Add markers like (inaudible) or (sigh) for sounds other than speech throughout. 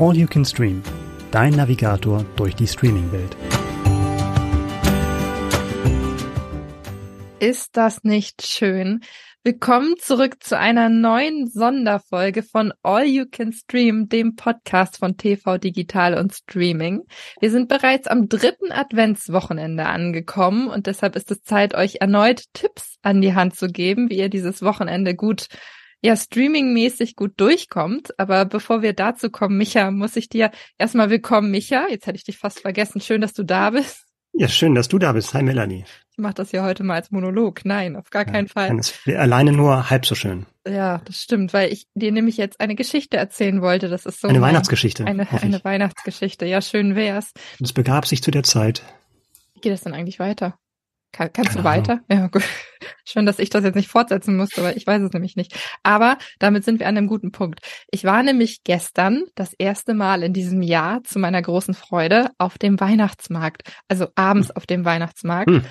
All You Can Stream, dein Navigator durch die Streaming-Welt. Ist das nicht schön? Willkommen zurück zu einer neuen Sonderfolge von All You Can Stream, dem Podcast von TV Digital und Streaming. Wir sind bereits am dritten Adventswochenende angekommen und deshalb ist es Zeit, euch erneut Tipps an die Hand zu geben, wie ihr dieses Wochenende gut ja, streamingmäßig gut durchkommt. Aber bevor wir dazu kommen, Micha, muss ich dir erstmal willkommen, Micha. Jetzt hätte ich dich fast vergessen. Schön, dass du da bist. Ja, schön, dass du da bist. Hi, Melanie. Ich mache das ja heute mal als Monolog. Nein, auf gar ja, keinen Fall. Es alleine nur halb so schön. Ja, das stimmt, weil ich dir nämlich jetzt eine Geschichte erzählen wollte. Das ist so eine Weihnachtsgeschichte. Eine, eine Weihnachtsgeschichte. Ja, schön wär's. Es begab sich zu der Zeit. Wie geht das denn eigentlich weiter? Kann, kannst Keine du weiter? Ahnung. Ja, gut. Schön, dass ich das jetzt nicht fortsetzen musste, weil ich weiß es nämlich nicht. Aber damit sind wir an einem guten Punkt. Ich war nämlich gestern das erste Mal in diesem Jahr zu meiner großen Freude auf dem Weihnachtsmarkt. Also abends hm. auf dem Weihnachtsmarkt. Hm.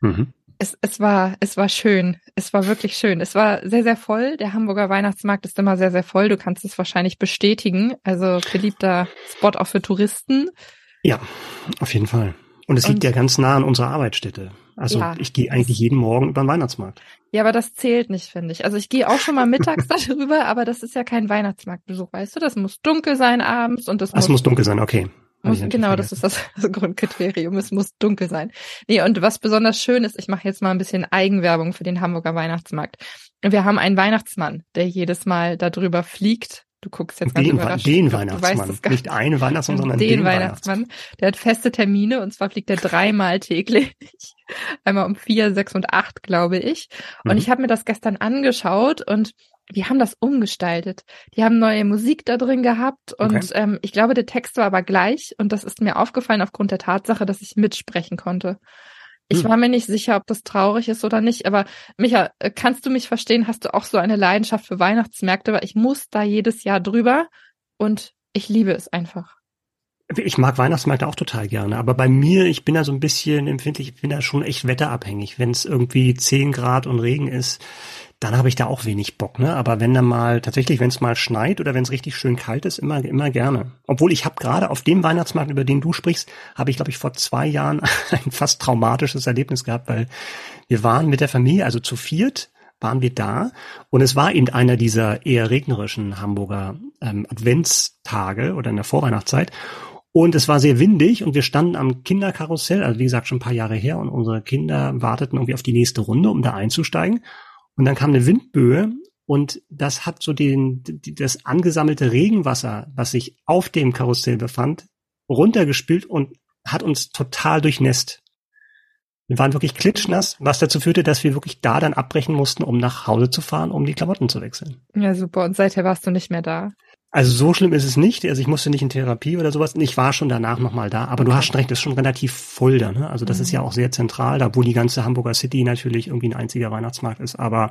Mhm. Es, es war, es war schön. Es war wirklich schön. Es war sehr, sehr voll. Der Hamburger Weihnachtsmarkt ist immer sehr, sehr voll. Du kannst es wahrscheinlich bestätigen. Also beliebter Spot auch für Touristen. Ja, auf jeden Fall. Und es liegt ja ganz nah an unserer Arbeitsstätte. Also ja, ich gehe eigentlich jeden Morgen über den Weihnachtsmarkt. Ja, aber das zählt nicht, finde ich. Also ich gehe auch schon mal mittags (laughs) darüber, aber das ist ja kein Weihnachtsmarktbesuch, weißt du? Das muss dunkel sein abends und das muss, muss dunkel sein, okay. Muss, genau, das ist das, das (laughs) Grundkriterium. Es muss dunkel sein. Nee, und was besonders schön ist, ich mache jetzt mal ein bisschen Eigenwerbung für den Hamburger Weihnachtsmarkt. Wir haben einen Weihnachtsmann, der jedes Mal darüber fliegt Du guckst jetzt den, ganz den Weihnachtsmann. Nicht einen Weihnachtsmann, sondern den, den Weihnachtsmann. Weihnachtsmann. Der hat feste Termine und zwar fliegt er dreimal täglich. Einmal um vier, sechs und acht, glaube ich. Und mhm. ich habe mir das gestern angeschaut und die haben das umgestaltet. Die haben neue Musik da drin gehabt und okay. ähm, ich glaube, der Text war aber gleich und das ist mir aufgefallen aufgrund der Tatsache, dass ich mitsprechen konnte. Ich hm. war mir nicht sicher, ob das traurig ist oder nicht, aber Micha, äh, kannst du mich verstehen? Hast du auch so eine Leidenschaft für Weihnachtsmärkte? Weil ich muss da jedes Jahr drüber und ich liebe es einfach. Ich mag Weihnachtsmärkte auch total gerne, aber bei mir, ich bin da so ein bisschen empfindlich, ich bin da schon echt wetterabhängig. Wenn es irgendwie 10 Grad und Regen ist, dann habe ich da auch wenig Bock, ne? Aber wenn dann mal tatsächlich, wenn es mal schneit oder wenn es richtig schön kalt ist, immer immer gerne. Obwohl ich habe gerade auf dem Weihnachtsmarkt, über den du sprichst, habe ich glaube ich vor zwei Jahren (laughs) ein fast traumatisches Erlebnis gehabt, weil wir waren mit der Familie, also zu viert, waren wir da und es war eben einer dieser eher regnerischen Hamburger ähm, Adventstage oder in der Vorweihnachtszeit und es war sehr windig und wir standen am Kinderkarussell, also wie gesagt schon ein paar Jahre her und unsere Kinder warteten irgendwie auf die nächste Runde, um da einzusteigen. Und dann kam eine Windböe und das hat so den, das angesammelte Regenwasser, was sich auf dem Karussell befand, runtergespült und hat uns total durchnässt. Wir waren wirklich klitschnass, was dazu führte, dass wir wirklich da dann abbrechen mussten, um nach Hause zu fahren, um die Klamotten zu wechseln. Ja, super. Und seither warst du nicht mehr da. Also so schlimm ist es nicht. Also ich musste nicht in Therapie oder sowas. Ich war schon danach nochmal da. Aber okay. du hast schon recht, das ist schon relativ voll da. Ne? Also das mhm. ist ja auch sehr zentral, da wo die ganze Hamburger City natürlich irgendwie ein einziger Weihnachtsmarkt ist. Aber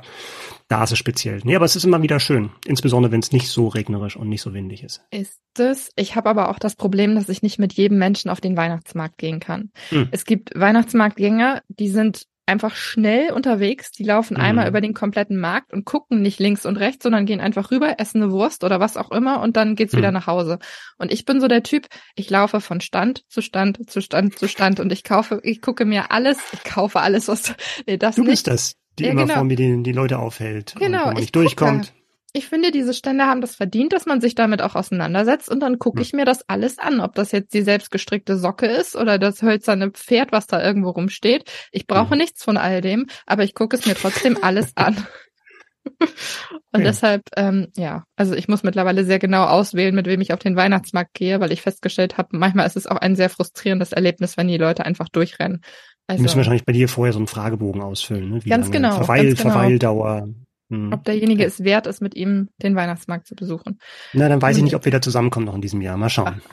da ist es speziell. Nee, aber es ist immer wieder schön. Insbesondere, wenn es nicht so regnerisch und nicht so windig ist. Ist es. Ich habe aber auch das Problem, dass ich nicht mit jedem Menschen auf den Weihnachtsmarkt gehen kann. Mhm. Es gibt Weihnachtsmarktgänger, die sind einfach schnell unterwegs. Die laufen mhm. einmal über den kompletten Markt und gucken nicht links und rechts, sondern gehen einfach rüber, essen eine Wurst oder was auch immer und dann geht's mhm. wieder nach Hause. Und ich bin so der Typ, ich laufe von Stand zu Stand zu Stand zu Stand und ich kaufe, ich gucke mir alles, ich kaufe alles, was, nee, das Du bist nicht. das, die ja, immer genau. vor mir die, die Leute aufhält. Genau. Und wo man nicht durchkommt. Gucke ich finde, diese Stände haben das verdient, dass man sich damit auch auseinandersetzt und dann gucke ich mir das alles an, ob das jetzt die selbstgestrickte Socke ist oder das hölzerne Pferd, was da irgendwo rumsteht. Ich brauche nichts von all dem, aber ich gucke es mir trotzdem alles (laughs) an. und ja. deshalb, ähm, ja, also ich muss mittlerweile sehr genau auswählen, mit wem ich auf den Weihnachtsmarkt gehe, weil ich festgestellt habe, manchmal ist es auch ein sehr frustrierendes Erlebnis, wenn die Leute einfach durchrennen. Also, die müssen wahrscheinlich bei dir vorher so einen Fragebogen ausfüllen, ne? Wie ganz genau. Verweil, ganz genau. Verweildauer. Hm. Ob derjenige es wert ist, mit ihm den Weihnachtsmarkt zu besuchen. Na, dann weiß ich nicht, ob wir da zusammenkommen noch in diesem Jahr. Mal schauen. (laughs)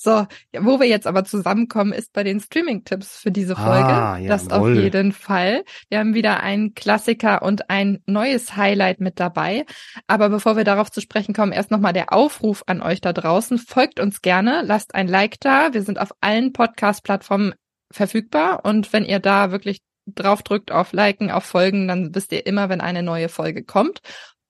So, ja, wo wir jetzt aber zusammenkommen, ist bei den Streaming-Tipps für diese Folge. Ah, das auf jeden Fall. Wir haben wieder einen Klassiker und ein neues Highlight mit dabei. Aber bevor wir darauf zu sprechen kommen, erst nochmal der Aufruf an euch da draußen. Folgt uns gerne, lasst ein Like da. Wir sind auf allen Podcast-Plattformen verfügbar. Und wenn ihr da wirklich drauf drückt auf Liken, auf Folgen, dann wisst ihr immer, wenn eine neue Folge kommt.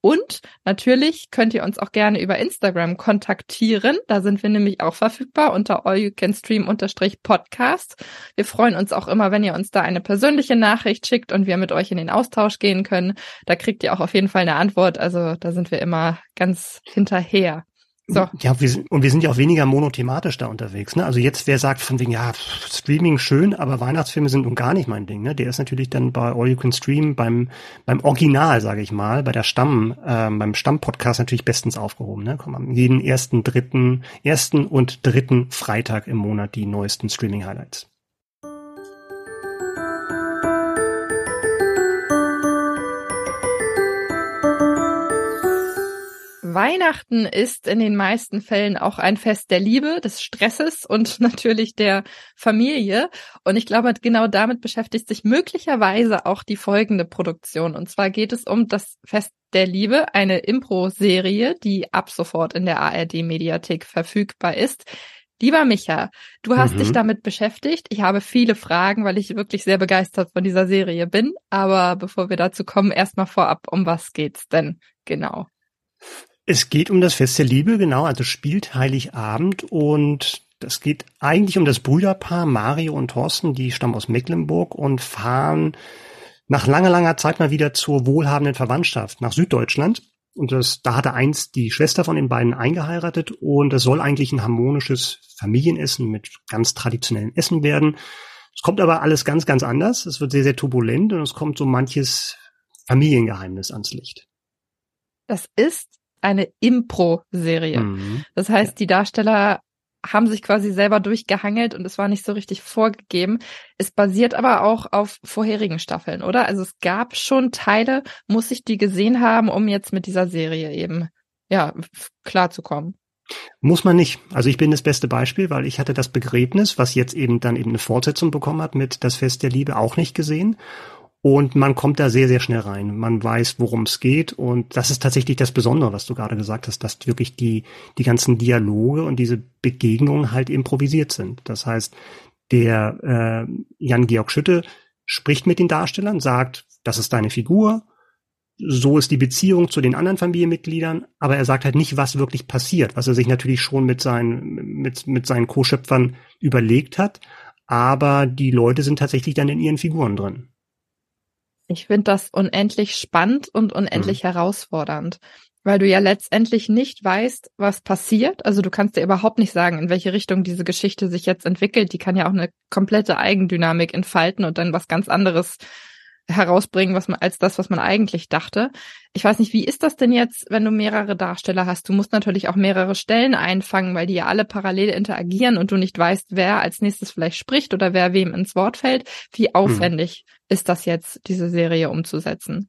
Und natürlich könnt ihr uns auch gerne über Instagram kontaktieren. Da sind wir nämlich auch verfügbar unter allyoucanstream-podcast. Wir freuen uns auch immer, wenn ihr uns da eine persönliche Nachricht schickt und wir mit euch in den Austausch gehen können. Da kriegt ihr auch auf jeden Fall eine Antwort. Also da sind wir immer ganz hinterher. So. Ja, wir sind, und wir sind ja auch weniger monothematisch da unterwegs. Ne? Also jetzt, wer sagt von wegen, ja, Streaming schön, aber Weihnachtsfilme sind nun gar nicht mein Ding. Ne? Der ist natürlich dann bei All You Can Stream, beim, beim Original, sage ich mal, bei der Stamm, ähm, beim Stammpodcast natürlich bestens aufgehoben. Ne? Kommen am jeden ersten, dritten, ersten und dritten Freitag im Monat die neuesten Streaming-Highlights. Weihnachten ist in den meisten Fällen auch ein Fest der Liebe, des Stresses und (laughs) natürlich der Familie. Und ich glaube, genau damit beschäftigt sich möglicherweise auch die folgende Produktion. Und zwar geht es um das Fest der Liebe, eine Impro-Serie, die ab sofort in der ARD-Mediathek verfügbar ist. Lieber Micha, du hast mhm. dich damit beschäftigt. Ich habe viele Fragen, weil ich wirklich sehr begeistert von dieser Serie bin. Aber bevor wir dazu kommen, erstmal vorab, um was geht's denn genau? Es geht um das Fest der Liebe, genau, also spielt Heiligabend und das geht eigentlich um das Brüderpaar Mario und Thorsten, die stammen aus Mecklenburg und fahren nach langer, langer Zeit mal wieder zur wohlhabenden Verwandtschaft nach Süddeutschland. Und das, da hatte eins die Schwester von den beiden eingeheiratet und es soll eigentlich ein harmonisches Familienessen mit ganz traditionellem Essen werden. Es kommt aber alles ganz, ganz anders. Es wird sehr, sehr turbulent und es kommt so manches Familiengeheimnis ans Licht. Das ist eine Impro-Serie. Mhm. Das heißt, ja. die Darsteller haben sich quasi selber durchgehangelt und es war nicht so richtig vorgegeben. Es basiert aber auch auf vorherigen Staffeln, oder? Also es gab schon Teile, muss ich die gesehen haben, um jetzt mit dieser Serie eben, ja, klarzukommen. Muss man nicht. Also ich bin das beste Beispiel, weil ich hatte das Begräbnis, was jetzt eben dann eben eine Fortsetzung bekommen hat mit Das Fest der Liebe auch nicht gesehen. Und man kommt da sehr, sehr schnell rein. Man weiß, worum es geht. Und das ist tatsächlich das Besondere, was du gerade gesagt hast, dass wirklich die, die ganzen Dialoge und diese Begegnungen halt improvisiert sind. Das heißt, der äh, Jan-Georg Schütte spricht mit den Darstellern, sagt, das ist deine Figur, so ist die Beziehung zu den anderen Familienmitgliedern, aber er sagt halt nicht, was wirklich passiert, was er sich natürlich schon mit seinen, mit, mit seinen Co-Schöpfern überlegt hat, aber die Leute sind tatsächlich dann in ihren Figuren drin. Ich finde das unendlich spannend und unendlich mhm. herausfordernd, weil du ja letztendlich nicht weißt, was passiert. Also du kannst dir überhaupt nicht sagen, in welche Richtung diese Geschichte sich jetzt entwickelt. Die kann ja auch eine komplette Eigendynamik entfalten und dann was ganz anderes herausbringen, was man als das, was man eigentlich dachte. Ich weiß nicht, wie ist das denn jetzt, wenn du mehrere Darsteller hast? Du musst natürlich auch mehrere Stellen einfangen, weil die ja alle parallel interagieren und du nicht weißt, wer als nächstes vielleicht spricht oder wer wem ins Wort fällt. Wie hm. aufwendig hm. ist das jetzt, diese Serie umzusetzen?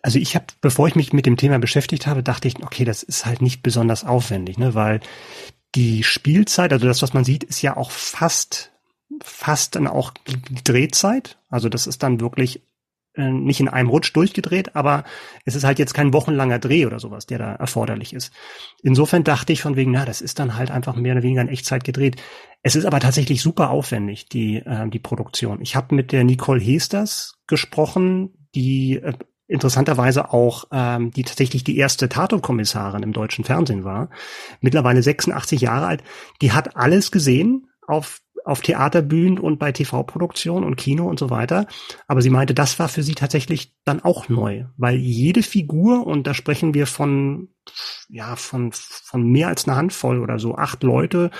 Also ich habe, bevor ich mich mit dem Thema beschäftigt habe, dachte ich, okay, das ist halt nicht besonders aufwendig, ne, weil die Spielzeit, also das, was man sieht, ist ja auch fast fast dann auch die Drehzeit. Also das ist dann wirklich äh, nicht in einem Rutsch durchgedreht, aber es ist halt jetzt kein wochenlanger Dreh oder sowas, der da erforderlich ist. Insofern dachte ich von wegen, na, das ist dann halt einfach mehr oder weniger in Echtzeit gedreht. Es ist aber tatsächlich super aufwendig, die, äh, die Produktion. Ich habe mit der Nicole Hesters gesprochen, die äh, interessanterweise auch ähm, die tatsächlich die erste Tatortkommissarin im deutschen Fernsehen war, mittlerweile 86 Jahre alt, die hat alles gesehen auf auf Theaterbühnen und bei TV-Produktionen und Kino und so weiter. Aber sie meinte, das war für sie tatsächlich dann auch neu, weil jede Figur, und da sprechen wir von, ja, von, von mehr als einer Handvoll oder so, acht Leute,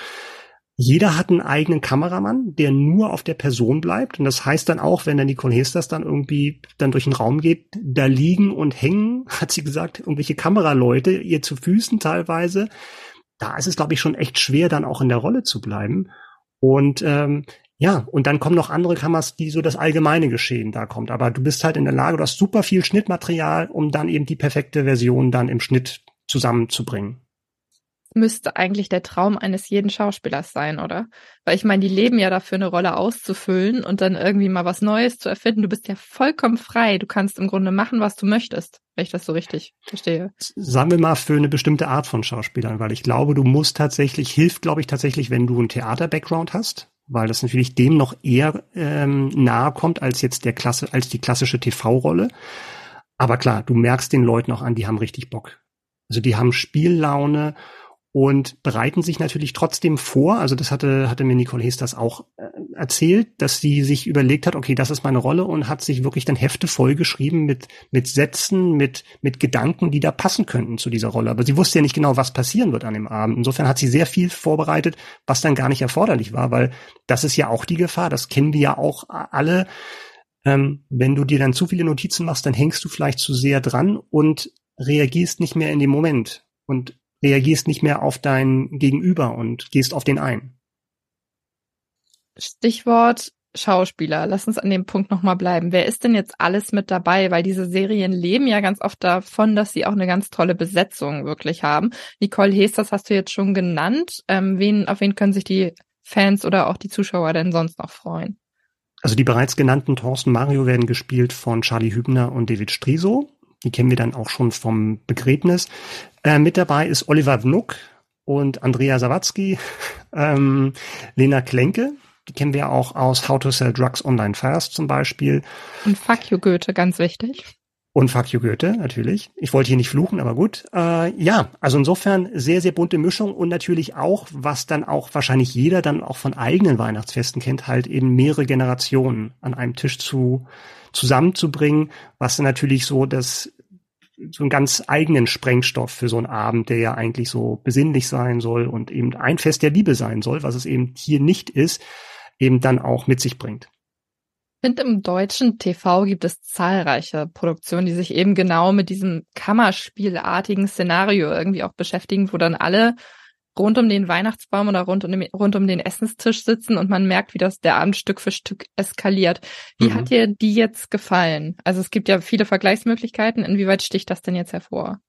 jeder hat einen eigenen Kameramann, der nur auf der Person bleibt. Und das heißt dann auch, wenn der Nicole Hesters dann irgendwie dann durch den Raum geht, da liegen und hängen, (laughs) hat sie gesagt, irgendwelche Kameraleute ihr zu Füßen teilweise. Da ist es, glaube ich, schon echt schwer, dann auch in der Rolle zu bleiben. Und ähm, ja, und dann kommen noch andere Kameras, die so das allgemeine Geschehen da kommt. Aber du bist halt in der Lage, du hast super viel Schnittmaterial, um dann eben die perfekte Version dann im Schnitt zusammenzubringen müsste eigentlich der Traum eines jeden Schauspielers sein, oder? Weil ich meine, die leben ja dafür, eine Rolle auszufüllen und dann irgendwie mal was Neues zu erfinden. Du bist ja vollkommen frei. Du kannst im Grunde machen, was du möchtest, wenn ich das so richtig verstehe. Sagen wir mal für eine bestimmte Art von Schauspielern, weil ich glaube, du musst tatsächlich, hilft, glaube ich, tatsächlich, wenn du einen Theater-Background hast, weil das natürlich dem noch eher ähm, nahe kommt als jetzt der Klasse, als die klassische TV-Rolle. Aber klar, du merkst den Leuten auch an, die haben richtig Bock. Also die haben Spiellaune und bereiten sich natürlich trotzdem vor. Also das hatte, hatte mir Nicole Hesters auch äh, erzählt, dass sie sich überlegt hat, okay, das ist meine Rolle und hat sich wirklich dann Hefte vollgeschrieben mit, mit Sätzen, mit, mit Gedanken, die da passen könnten zu dieser Rolle. Aber sie wusste ja nicht genau, was passieren wird an dem Abend. Insofern hat sie sehr viel vorbereitet, was dann gar nicht erforderlich war, weil das ist ja auch die Gefahr. Das kennen wir ja auch alle. Ähm, wenn du dir dann zu viele Notizen machst, dann hängst du vielleicht zu sehr dran und reagierst nicht mehr in dem Moment. Und reagierst nicht mehr auf dein Gegenüber und gehst auf den ein. Stichwort Schauspieler. Lass uns an dem Punkt nochmal bleiben. Wer ist denn jetzt alles mit dabei? Weil diese Serien leben ja ganz oft davon, dass sie auch eine ganz tolle Besetzung wirklich haben. Nicole das hast du jetzt schon genannt. Ähm, wen, auf wen können sich die Fans oder auch die Zuschauer denn sonst noch freuen? Also die bereits genannten Thorsten Mario werden gespielt von Charlie Hübner und David Striso. Die kennen wir dann auch schon vom Begräbnis. Äh, mit dabei ist Oliver Wnuck und Andrea Sawatzki, (laughs) ähm, Lena Klenke. Die kennen wir auch aus How to Sell Drugs Online Fast zum Beispiel. Und Fuck you Goethe, ganz wichtig. Und Fuck you Goethe, natürlich. Ich wollte hier nicht fluchen, aber gut. Äh, ja, also insofern sehr, sehr bunte Mischung und natürlich auch, was dann auch wahrscheinlich jeder dann auch von eigenen Weihnachtsfesten kennt, halt eben mehrere Generationen an einem Tisch zu zusammenzubringen, was natürlich so das so einen ganz eigenen Sprengstoff für so einen Abend, der ja eigentlich so besinnlich sein soll und eben ein Fest der Liebe sein soll, was es eben hier nicht ist, eben dann auch mit sich bringt. Ich finde, im deutschen TV gibt es zahlreiche Produktionen, die sich eben genau mit diesem Kammerspielartigen Szenario irgendwie auch beschäftigen, wo dann alle rund um den Weihnachtsbaum oder rund um, den, rund um den Essenstisch sitzen und man merkt, wie das der Abend Stück für Stück eskaliert. Wie mhm. hat dir die jetzt gefallen? Also es gibt ja viele Vergleichsmöglichkeiten. Inwieweit sticht das denn jetzt hervor?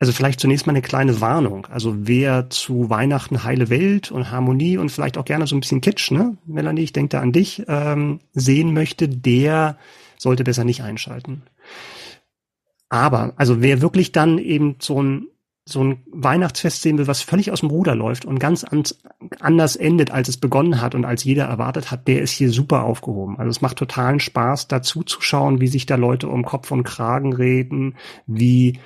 Also vielleicht zunächst mal eine kleine Warnung. Also wer zu Weihnachten heile Welt und Harmonie und vielleicht auch gerne so ein bisschen Kitsch, ne, Melanie, ich denke da an dich, ähm, sehen möchte, der sollte besser nicht einschalten. Aber, also wer wirklich dann eben so ein so ein Weihnachtsfest sehen will, was völlig aus dem Ruder läuft und ganz anders endet, als es begonnen hat und als jeder erwartet hat, der ist hier super aufgehoben. Also es macht totalen Spaß, dazu zu schauen, wie sich da Leute um Kopf und Kragen reden, wie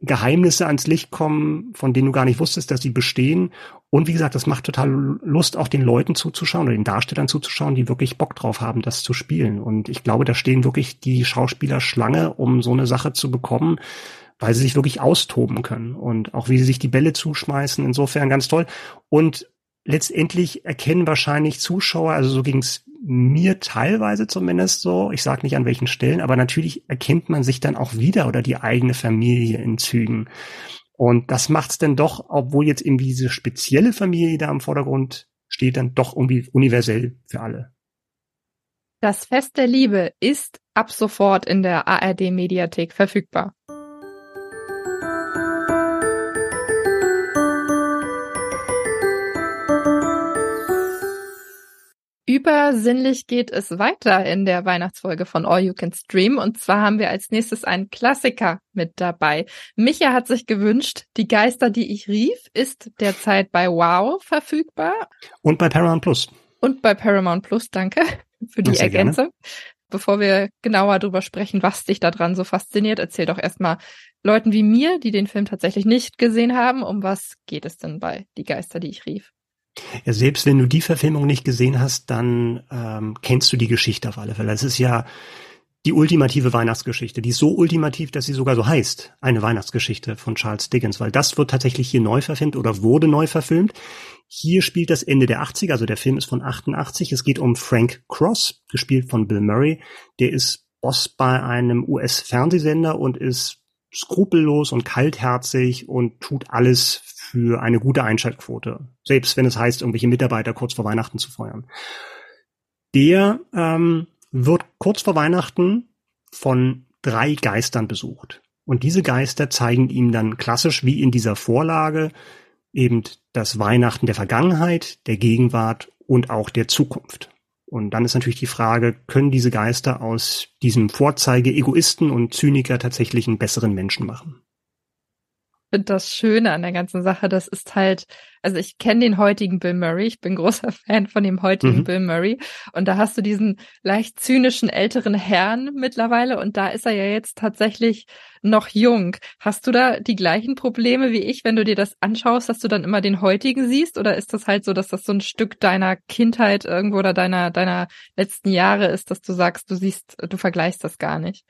Geheimnisse ans Licht kommen, von denen du gar nicht wusstest, dass sie bestehen. Und wie gesagt, das macht total Lust, auch den Leuten zuzuschauen oder den Darstellern zuzuschauen, die wirklich Bock drauf haben, das zu spielen. Und ich glaube, da stehen wirklich die Schauspieler Schlange, um so eine Sache zu bekommen weil sie sich wirklich austoben können und auch wie sie sich die Bälle zuschmeißen. Insofern ganz toll. Und letztendlich erkennen wahrscheinlich Zuschauer, also so ging's mir teilweise zumindest so, ich sage nicht an welchen Stellen, aber natürlich erkennt man sich dann auch wieder oder die eigene Familie in Zügen. Und das macht's dann doch, obwohl jetzt irgendwie diese spezielle Familie da im Vordergrund steht, dann doch irgendwie universell für alle. Das Fest der Liebe ist ab sofort in der ARD Mediathek verfügbar. Übersinnlich geht es weiter in der Weihnachtsfolge von All You Can Stream. Und zwar haben wir als nächstes einen Klassiker mit dabei. Micha hat sich gewünscht, Die Geister, die ich rief, ist derzeit bei Wow verfügbar. Und bei Paramount Plus. Und bei Paramount Plus, danke für die Ergänzung. Gerne. Bevor wir genauer darüber sprechen, was dich daran so fasziniert, erzähl doch erstmal Leuten wie mir, die den Film tatsächlich nicht gesehen haben, um was geht es denn bei Die Geister, die ich rief? Ja, selbst wenn du die Verfilmung nicht gesehen hast, dann ähm, kennst du die Geschichte auf alle Fälle. Es ist ja die ultimative Weihnachtsgeschichte. Die ist so ultimativ, dass sie sogar so heißt. Eine Weihnachtsgeschichte von Charles Dickens, weil das wird tatsächlich hier neu verfilmt oder wurde neu verfilmt. Hier spielt das Ende der 80er, also der Film ist von 88. Es geht um Frank Cross, gespielt von Bill Murray. Der ist Boss bei einem US-Fernsehsender und ist skrupellos und kaltherzig und tut alles für eine gute Einschaltquote, selbst wenn es heißt, irgendwelche Mitarbeiter kurz vor Weihnachten zu feuern. Der ähm, wird kurz vor Weihnachten von drei Geistern besucht. Und diese Geister zeigen ihm dann klassisch wie in dieser Vorlage eben das Weihnachten der Vergangenheit, der Gegenwart und auch der Zukunft. Und dann ist natürlich die Frage, können diese Geister aus diesem Vorzeige Egoisten und Zyniker tatsächlich einen besseren Menschen machen? Finde das Schöne an der ganzen Sache, das ist halt, also ich kenne den heutigen Bill Murray, ich bin (laughs) großer Fan von dem heutigen mhm. Bill Murray und da hast du diesen leicht zynischen älteren Herrn mittlerweile und da ist er ja jetzt tatsächlich noch jung. Hast du da die gleichen Probleme wie ich, wenn du dir das anschaust, dass du dann immer den heutigen siehst oder ist das halt so, dass das so ein Stück deiner Kindheit irgendwo oder deiner deiner letzten Jahre ist, dass du sagst, du siehst, du vergleichst das gar nicht?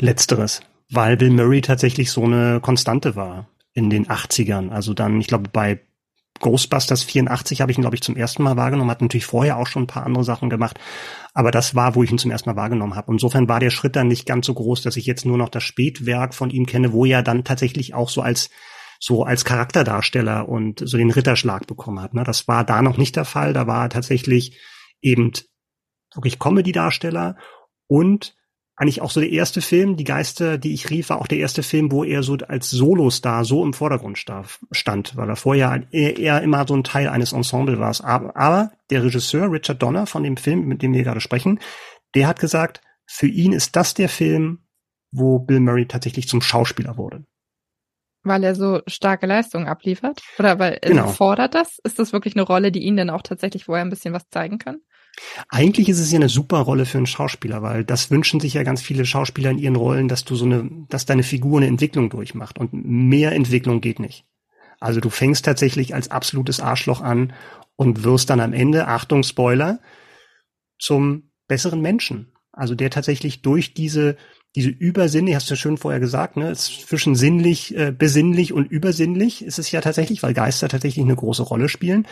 Letzteres, weil Bill Murray tatsächlich so eine Konstante war in den 80ern. Also dann, ich glaube, bei Ghostbusters 84 habe ich ihn, glaube ich, zum ersten Mal wahrgenommen, hat natürlich vorher auch schon ein paar andere Sachen gemacht, aber das war, wo ich ihn zum ersten Mal wahrgenommen habe. Insofern war der Schritt dann nicht ganz so groß, dass ich jetzt nur noch das Spätwerk von ihm kenne, wo er dann tatsächlich auch so als so als Charakterdarsteller und so den Ritterschlag bekommen hat. Ne? Das war da noch nicht der Fall. Da war tatsächlich eben wirklich Comedy-Darsteller und eigentlich auch so der erste Film, Die Geister, die ich rief, war auch der erste Film, wo er so als Solostar so im Vordergrund stand, weil er vorher eher immer so ein Teil eines Ensembles war. Aber, aber der Regisseur Richard Donner von dem Film, mit dem wir gerade sprechen, der hat gesagt, für ihn ist das der Film, wo Bill Murray tatsächlich zum Schauspieler wurde. Weil er so starke Leistungen abliefert? Oder weil er genau. fordert das? Ist das wirklich eine Rolle, die ihn dann auch tatsächlich vorher ein bisschen was zeigen kann? Eigentlich ist es ja eine super Rolle für einen Schauspieler, weil das wünschen sich ja ganz viele Schauspieler in ihren Rollen, dass du so eine, dass deine Figur eine Entwicklung durchmacht und mehr Entwicklung geht nicht. Also du fängst tatsächlich als absolutes Arschloch an und wirst dann am Ende, Achtung, Spoiler, zum besseren Menschen. Also der tatsächlich durch diese, diese Übersinnlich, hast du ja schön vorher gesagt, ne, zwischen sinnlich, äh, besinnlich und übersinnlich ist es ja tatsächlich, weil Geister tatsächlich eine große Rolle spielen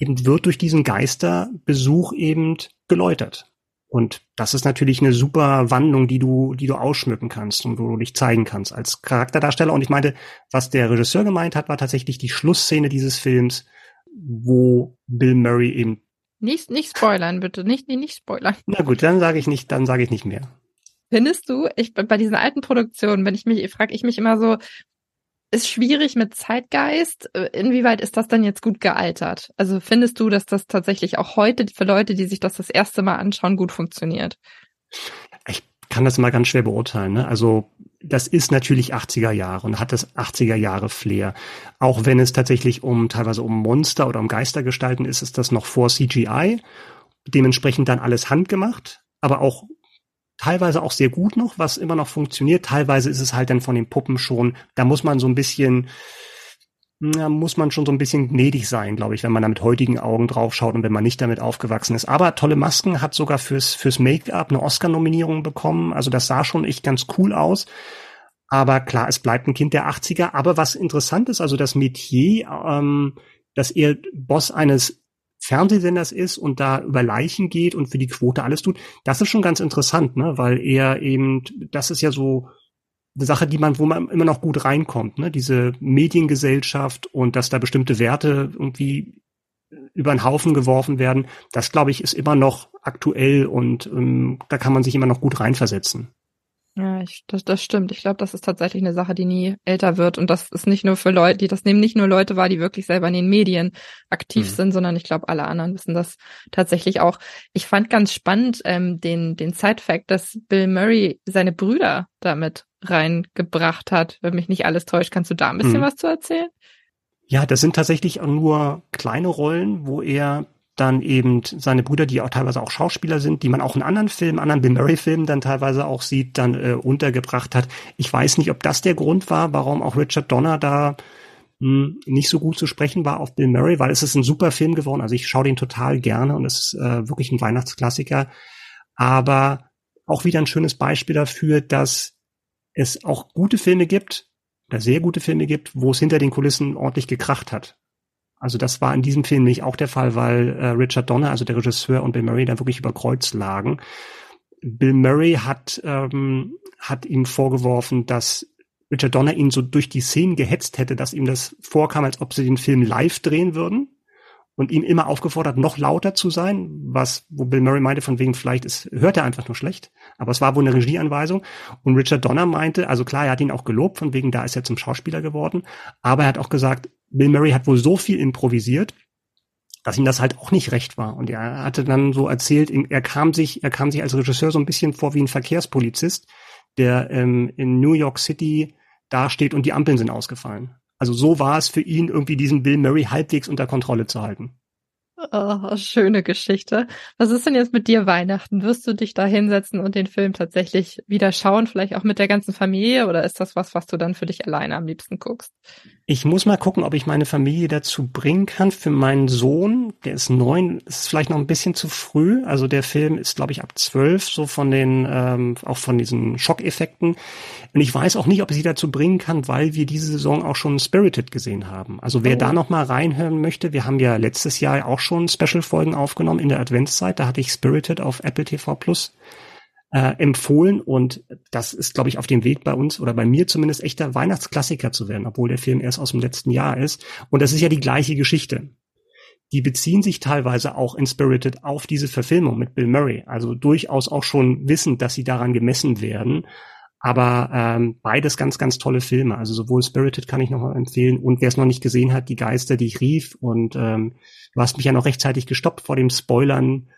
eben wird durch diesen Geisterbesuch eben geläutert. Und das ist natürlich eine super Wandlung, die du, die du ausschmücken kannst und wo du dich zeigen kannst als Charakterdarsteller. Und ich meinte, was der Regisseur gemeint hat, war tatsächlich die Schlussszene dieses Films, wo Bill Murray eben nicht, nicht spoilern, bitte. Nicht, nicht, nicht spoilern. Na gut, dann sage ich nicht, dann sage ich nicht mehr. Findest du, ich bei diesen alten Produktionen, wenn ich mich, frage ich mich immer so, ist schwierig mit Zeitgeist. Äh, inwieweit ist das dann jetzt gut gealtert? Also findest du, dass das tatsächlich auch heute für Leute, die sich das das erste Mal anschauen, gut funktioniert? Ich kann das mal ganz schwer beurteilen. Ne? Also das ist natürlich 80er Jahre und hat das 80er Jahre Flair. Auch wenn es tatsächlich um teilweise um Monster oder um Geistergestalten ist, ist das noch vor CGI. Dementsprechend dann alles handgemacht, aber auch teilweise auch sehr gut noch, was immer noch funktioniert. Teilweise ist es halt dann von den Puppen schon, da muss man so ein bisschen, da muss man schon so ein bisschen gnädig sein, glaube ich, wenn man da mit heutigen Augen draufschaut und wenn man nicht damit aufgewachsen ist. Aber Tolle Masken hat sogar fürs, fürs Make-up eine Oscar-Nominierung bekommen. Also das sah schon echt ganz cool aus. Aber klar, es bleibt ein Kind der 80er. Aber was interessant ist, also das Metier, ähm, dass er Boss eines Fernsehsenders ist und da über Leichen geht und für die Quote alles tut, das ist schon ganz interessant, ne? Weil er eben, das ist ja so eine Sache, die man, wo man immer noch gut reinkommt, ne? Diese Mediengesellschaft und dass da bestimmte Werte irgendwie über den Haufen geworfen werden, das glaube ich ist immer noch aktuell und ähm, da kann man sich immer noch gut reinversetzen. Ja, ich, das, das stimmt. Ich glaube, das ist tatsächlich eine Sache, die nie älter wird. Und das ist nicht nur für Leute, die das nehmen nicht nur Leute wahr, die wirklich selber in den Medien aktiv mhm. sind, sondern ich glaube, alle anderen wissen das tatsächlich auch. Ich fand ganz spannend ähm, den, den Side-Fact, dass Bill Murray seine Brüder damit reingebracht hat. Wenn mich nicht alles täuscht, kannst du da ein bisschen mhm. was zu erzählen? Ja, das sind tatsächlich nur kleine Rollen, wo er dann eben seine Brüder, die auch teilweise auch Schauspieler sind, die man auch in anderen Filmen, anderen Bill Murray-Filmen dann teilweise auch sieht, dann äh, untergebracht hat. Ich weiß nicht, ob das der Grund war, warum auch Richard Donner da mh, hm, nicht so gut zu sprechen war auf Bill Murray, weil es ist ein super Film geworden. Also ich schaue den total gerne und es ist äh, wirklich ein Weihnachtsklassiker. Aber auch wieder ein schönes Beispiel dafür, dass es auch gute Filme gibt, oder sehr gute Filme gibt, wo es hinter den Kulissen ordentlich gekracht hat. Also das war in diesem Film nicht auch der Fall, weil äh, Richard Donner, also der Regisseur und Bill Murray da wirklich über Kreuz lagen. Bill Murray hat, ähm, hat ihm vorgeworfen, dass Richard Donner ihn so durch die Szenen gehetzt hätte, dass ihm das vorkam, als ob sie den Film live drehen würden und ihm immer aufgefordert, noch lauter zu sein, was, wo Bill Murray meinte, von wegen vielleicht ist, hört er einfach nur schlecht, aber es war wohl eine Regieanweisung. Und Richard Donner meinte, also klar, er hat ihn auch gelobt, von wegen da ist er zum Schauspieler geworden, aber er hat auch gesagt, Bill Murray hat wohl so viel improvisiert, dass ihm das halt auch nicht recht war. Und er hatte dann so erzählt, er kam sich, er kam sich als Regisseur so ein bisschen vor wie ein Verkehrspolizist, der ähm, in New York City dasteht und die Ampeln sind ausgefallen. Also so war es für ihn, irgendwie diesen Bill Murray halbwegs unter Kontrolle zu halten. Oh, schöne Geschichte. Was ist denn jetzt mit dir Weihnachten? Wirst du dich da hinsetzen und den Film tatsächlich wieder schauen, vielleicht auch mit der ganzen Familie, oder ist das was, was du dann für dich alleine am liebsten guckst? Ich muss mal gucken, ob ich meine Familie dazu bringen kann. Für meinen Sohn, der ist neun, ist vielleicht noch ein bisschen zu früh. Also der Film ist, glaube ich, ab zwölf, so von den, ähm, auch von diesen Schockeffekten. Und ich weiß auch nicht, ob ich sie dazu bringen kann, weil wir diese Saison auch schon Spirited gesehen haben. Also wer oh. da noch mal reinhören möchte, wir haben ja letztes Jahr auch schon Special-Folgen aufgenommen in der Adventszeit. Da hatte ich Spirited auf Apple TV Plus äh, empfohlen und das ist, glaube ich, auf dem Weg bei uns oder bei mir zumindest echter Weihnachtsklassiker zu werden, obwohl der Film erst aus dem letzten Jahr ist. Und das ist ja die gleiche Geschichte. Die beziehen sich teilweise auch in Spirited auf diese Verfilmung mit Bill Murray, also durchaus auch schon wissend, dass sie daran gemessen werden. Aber ähm, beides ganz, ganz tolle Filme. Also sowohl Spirited kann ich nochmal empfehlen und wer es noch nicht gesehen hat, die Geister, die ich rief. Und ähm, du hast mich ja noch rechtzeitig gestoppt vor dem Spoilern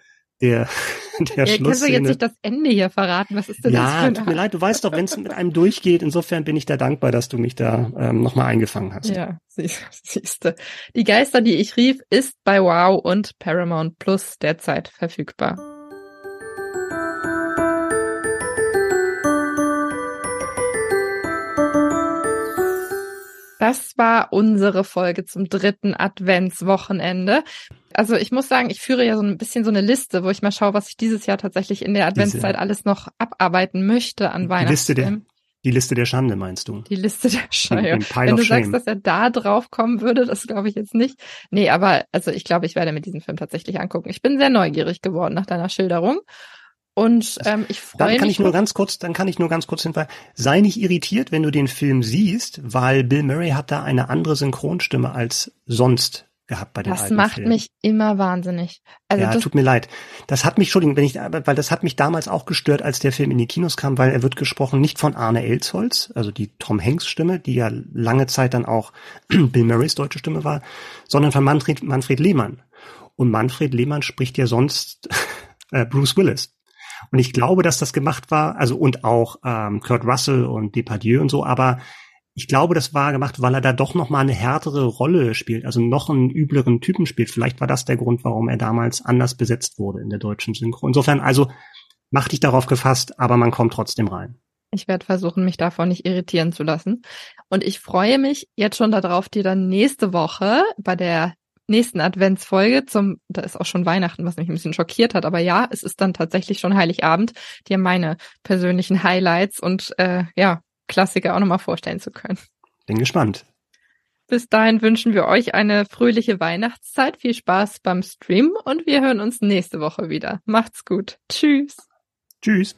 der, (laughs) der ja, Kannst du jetzt nicht das Ende hier verraten? Was ist denn ja, das für ein tut mir leid, du weißt doch, wenn es mit einem durchgeht, insofern bin ich da dankbar, dass du mich da ähm, nochmal eingefangen hast. Ja, (laughs) siehste. Die Geister, die ich rief, ist bei Wow und Paramount Plus derzeit verfügbar. Das war unsere Folge zum dritten Adventswochenende. Also ich muss sagen, ich führe ja so ein bisschen so eine Liste, wo ich mal schaue, was ich dieses Jahr tatsächlich in der Adventszeit alles noch abarbeiten möchte an Weihnachten. Liste der, die Liste der Schande meinst du? Die Liste der Schande. Wenn du sagst, dass er da drauf kommen würde, das glaube ich jetzt nicht. Nee, aber also ich glaube, ich werde mir diesen Film tatsächlich angucken. Ich bin sehr neugierig geworden nach deiner Schilderung. Und ähm, ich freue mich. Dann kann ich nur ganz kurz, dann kann ich nur ganz kurz hinweisen. Sei nicht irritiert, wenn du den Film siehst, weil Bill Murray hat da eine andere Synchronstimme als sonst gehabt bei den das macht Filmen. mich immer wahnsinnig. Also ja, tut mir leid. Das hat mich, Entschuldigung, wenn ich, weil das hat mich damals auch gestört, als der Film in die Kinos kam, weil er wird gesprochen nicht von Arne Elsholz, also die Tom Hanks Stimme, die ja lange Zeit dann auch (clears throat) Bill Murrays deutsche Stimme war, sondern von Manfred, Manfred Lehmann. Und Manfred Lehmann spricht ja sonst (laughs) äh, Bruce Willis. Und ich glaube, dass das gemacht war, also und auch ähm, Kurt Russell und Depardieu und so, aber ich glaube, das war gemacht, weil er da doch noch mal eine härtere Rolle spielt, also noch einen übleren Typen spielt. Vielleicht war das der Grund, warum er damals anders besetzt wurde in der deutschen Synchro. Insofern, also mach dich darauf gefasst, aber man kommt trotzdem rein. Ich werde versuchen, mich davon nicht irritieren zu lassen. Und ich freue mich jetzt schon darauf, dir dann nächste Woche bei der nächsten Adventsfolge zum, da ist auch schon Weihnachten, was mich ein bisschen schockiert hat, aber ja, es ist dann tatsächlich schon Heiligabend, dir meine persönlichen Highlights und äh, ja, Klassiker auch nochmal vorstellen zu können. Bin gespannt. Bis dahin wünschen wir euch eine fröhliche Weihnachtszeit, viel Spaß beim Stream und wir hören uns nächste Woche wieder. Macht's gut. Tschüss. Tschüss.